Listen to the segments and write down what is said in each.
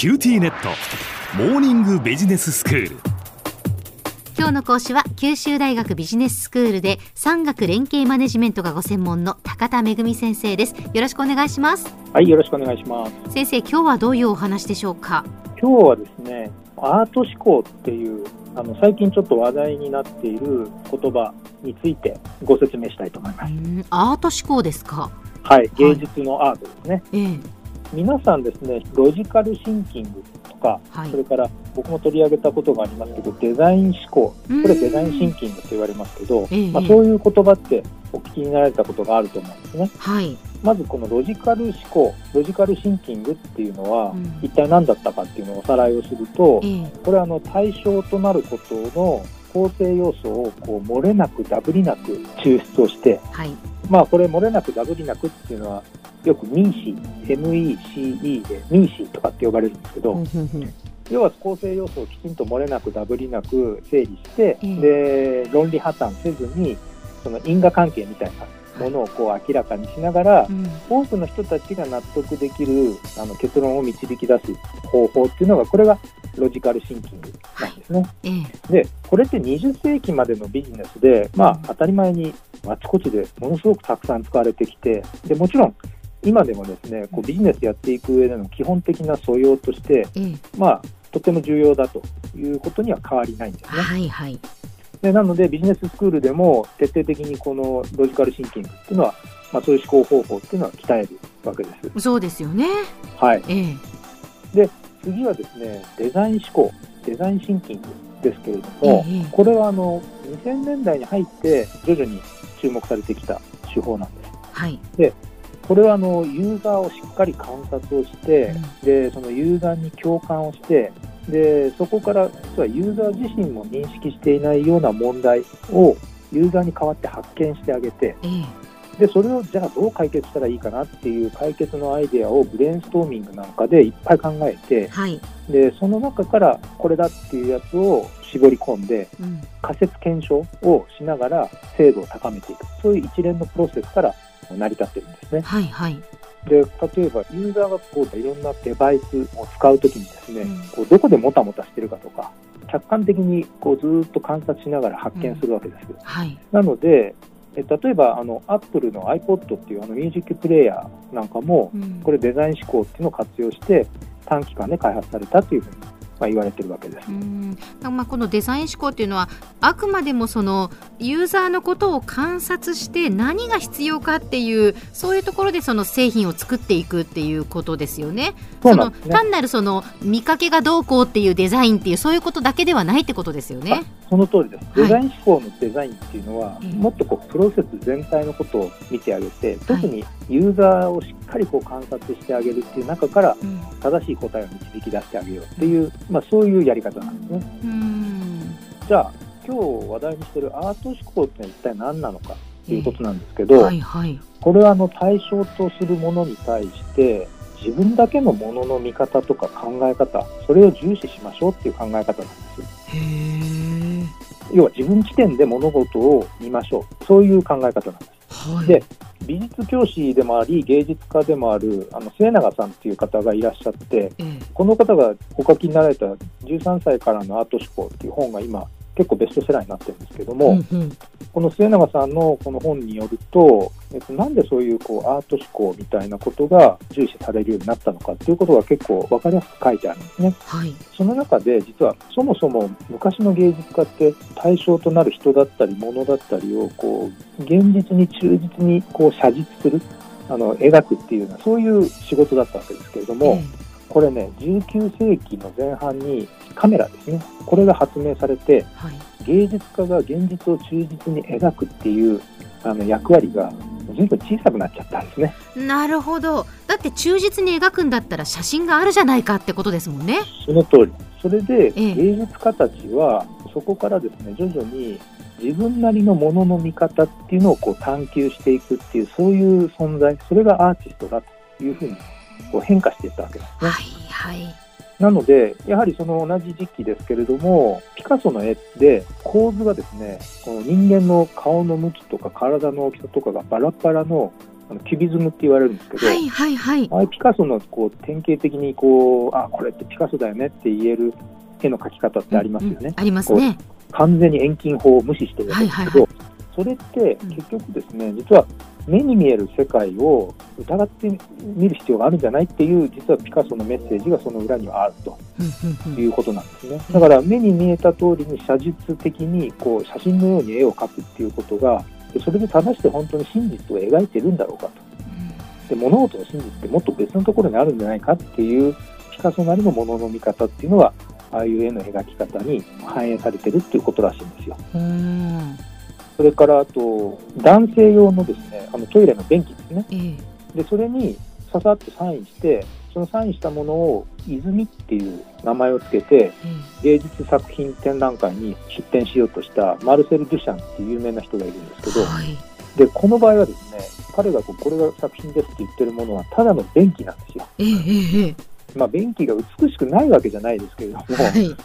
QTnet。モーニングビジネススクール。今日の講師は九州大学ビジネススクールで産学連携マネジメントがご専門の高田恵先生です。よろしくお願いします。はいよろしくお願いします。先生今日はどういうお話でしょうか？今日はですねアート思考っていうあの最近ちょっと話題になっている言葉についてご説明したいと思います。アート思考ですか？はい。芸術のアートですね、ええ、皆さんですねロジカルシンキングとか、はい、それから僕も取り上げたことがありますけどデザイン思考。これデザインシンキングと言われますけど、まあ、そういう言葉ってお聞きになられたことがあると思うんですね。はい。まずこのロジカル思考、ロジカルシンキングっていうのは、一体何だったかっていうのをおさらいをすると、これはあの対象となることの構成要素をこう漏れなくダブりなく抽出をして、はい、まあこれ漏れなくダブりなくっていうのはよく MECE、MECE で MECE とかって呼ばれるんですけど、要は構成要素をきちんと漏れなくダブりなく整理して、で論理破綻せずにその因果関係みたいなものをこう明らかにしながら、うん、多くの人たちが納得できるあの結論を導き出す方法っていうのがこれがロジカルシンキングなんですね。はいでこれって20世紀までのビジネスで、まあ、当たり前にあちこちでものすごくたくさん使われてきてでもちろん今でもですねこうビジネスやっていく上での基本的な素養として、まあ、とても重要だということには変わりないんですね。はいはいでなのでビジネススクールでも徹底的にこのロジカルシンキングっていうのは、まあ、そういう思考方法っていうのは鍛えるわけです。そうですよね。はい。ええ、で次はですねデザイン思考デザインシンキングですけれども、え、これはあの2000年代に入って徐々に注目されてきた手法なんです。はい。でこれはあのユーザーをしっかり観察をして、うん、でそのユーザーに共感をしてでそこから実はユーザー自身も認識していないような問題をユーザーに代わって発見してあげて、でそれをじゃあどう解決したらいいかなっていう解決のアイデアをブレインストーミングなんかでいっぱい考えて、はい、でその中からこれだっていうやつを絞り込んで、うん、仮説検証をしながら精度を高めていく。そういう一連のプロセスから成り立ってるんですね。はいはい。で例えばユーザーがこういろんなデバイスを使うときにですね、うん、こうどこでもたもたしてるかとか客観的にこうずっと観察しながら発見するわけです。うんはい、なのでえ例えばあのアップルの iPod っていうあのミュージックプレーヤーなんかも、うん、これデザイン思考っていうのを活用して短期間で開発されたというふうにまあ、言われてるわけです。まあ、このデザイン思考っていうのはあくまでもそのユーザーのことを観察して何が必要かっていうそういうところでその製品を作っていくっていうことですよね。その単なるその見かけがどうこうっていうデザインっていうそういうことだけではないってことですよね。その通りです。デザイン思考のデザインっていうのは、はい、もっとこうプロセス全体のことを見てあげて、特にユーザーをしっかりこう観察してあげるっていう中から正しい答えを導き出してあげようっていう、まあ、そういうやり方なんですね。じゃあ今日話題にしているアート思考って一体何なのかということなんですけど、はいはい、これはあの対象とするものに対して自分だけのものの見方とか考え方それを重視しましょうっていう考え方なんです要は自分起点で物事を見ましょう。そういう考え方なんです。はい、で美術教師でもあり芸術家でもあるあの末永さんっていう方がいらっしゃって、うん、この方がお書きになられた「13歳からのアート思考」っていう本が今結構ベストセラーになってるんですけども、うんうん、この末永さんのこの本によると、えっと、なんでそういうこうアート思考みたいなことが重視されるようになったのかっていうことが結構分かりやすく書いてあるんですね。はい、その中で実はそもそも昔の芸術家って対象となる人だったり物だったりをこう現実に忠実にこう写実するあの描くっていうようなそういう仕事だったわけですけれども、これね19世紀の前半にカメラですね。これが発明されて、はい、芸術家が現実を忠実に描くっていうあの役割がずいぶん小さくなっちゃったんですね。なるほどだって忠実に描くんだったら写真があるじゃないかってことですもんね。その通りそれで芸術家たちはそこからですね徐々に自分なりのものの見方っていうのをこう探求していくっていうそういう存在それがアーティストだというふうにこう変化していったわけですね。はいはいなので、やはりその同じ時期ですけれども、ピカソの絵で構図がですね、この人間の顔の向きとか体の大きさとかがバラバラのあのキュビズムって言われるんですけど、はいはいはい、ああいうピカソのこう典型的にこうあこれってピカソだよねって言える絵の描き方ってありますよね。うんうん、ありますね。完全に遠近法を無視してるわけですけど、はいはいはい、それって結局ですね、実は目に見える世界を疑ってみる必要があるんじゃないっていう実はピカソのメッセージがその裏にはあるということなんですね。だから目に見えた通りに写実的にこう写真のように絵を描くっていうことがそれで正して本当に真実を描いてるんだろうかと。で物事の真実ってもっと別のところにあるんじゃないかっていうピカソなりのものの見方っていうのはああいう絵の描き方に反映されてるっていうことらしいんですよ。それからあと男性用のですねあのトイレの便器ですね、えー、でそれにささっとサインしてそのサインしたものを泉っていう名前をつけて、芸術作品展覧会に出展しようとしたマルセル・デュシャンっていう有名な人がいるんですけど、はい、でこの場合はですね彼がこれが作品ですって言ってるものはただの便器なんですよ。えー、まあ、便器が美しくないわけじゃないですけれども、はい、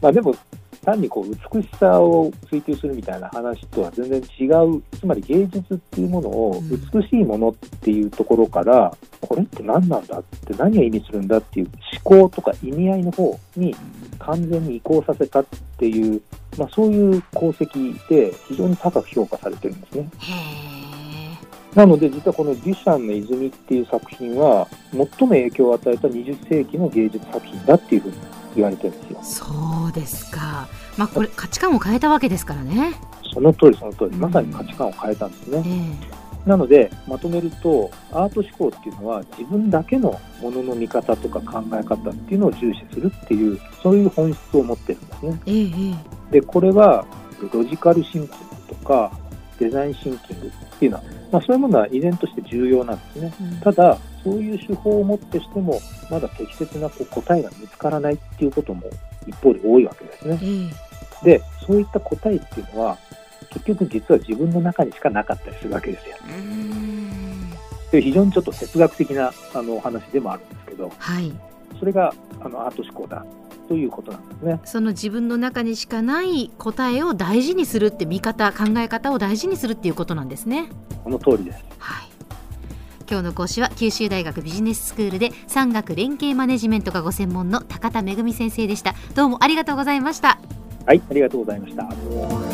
まあでも単にこう美しさを追求するみたいな話とは全然違う。つまり芸術っていうものを美しいものっていうところから、うん、これって何なんだって何を意味するんだっていう思考とか意味合いの方に完全に移行させたっていう、まあ、そういう功績で非常に高く評価されてるんですね。なので実はこのデュシャンの泉っていう作品は最も影響を与えた20世紀の芸術作品だっていうふうに言われてるんですよ。そうですか。まあこれ価値観を変えたわけですからね。その通りその通り、まさに価値観を変えたんですね。うんえー、なのでまとめるとアート思考っていうのは自分だけのものの見方とか考え方っていうのを重視するっていうそういう本質を持ってるんですね。えー、でこれはロジカルシンキングとかデザインシンキングっていうのは、まあ、そういうものは依然として重要なんですね。うん、ただそういう手法をもってしてもまだ適切な答えが見つからないっていうことも一方で多いわけですね。うん、でそういった答えっていうのは結局実は自分の中にしかなかったりするわけですよ。で非常にちょっと哲学的なあのお話でもあるんですけど、はい、それがあのアート思考だということなんですね。その自分の中にしかない答えを大事にするって見方考え方を大事にするっていうことなんですね。この通りです。はい。今日の講師は九州大学ビジネススクールで産学連携マネジメントがご専門の高田恵先生でした。どうもありがとうございました。はいありがとうございました。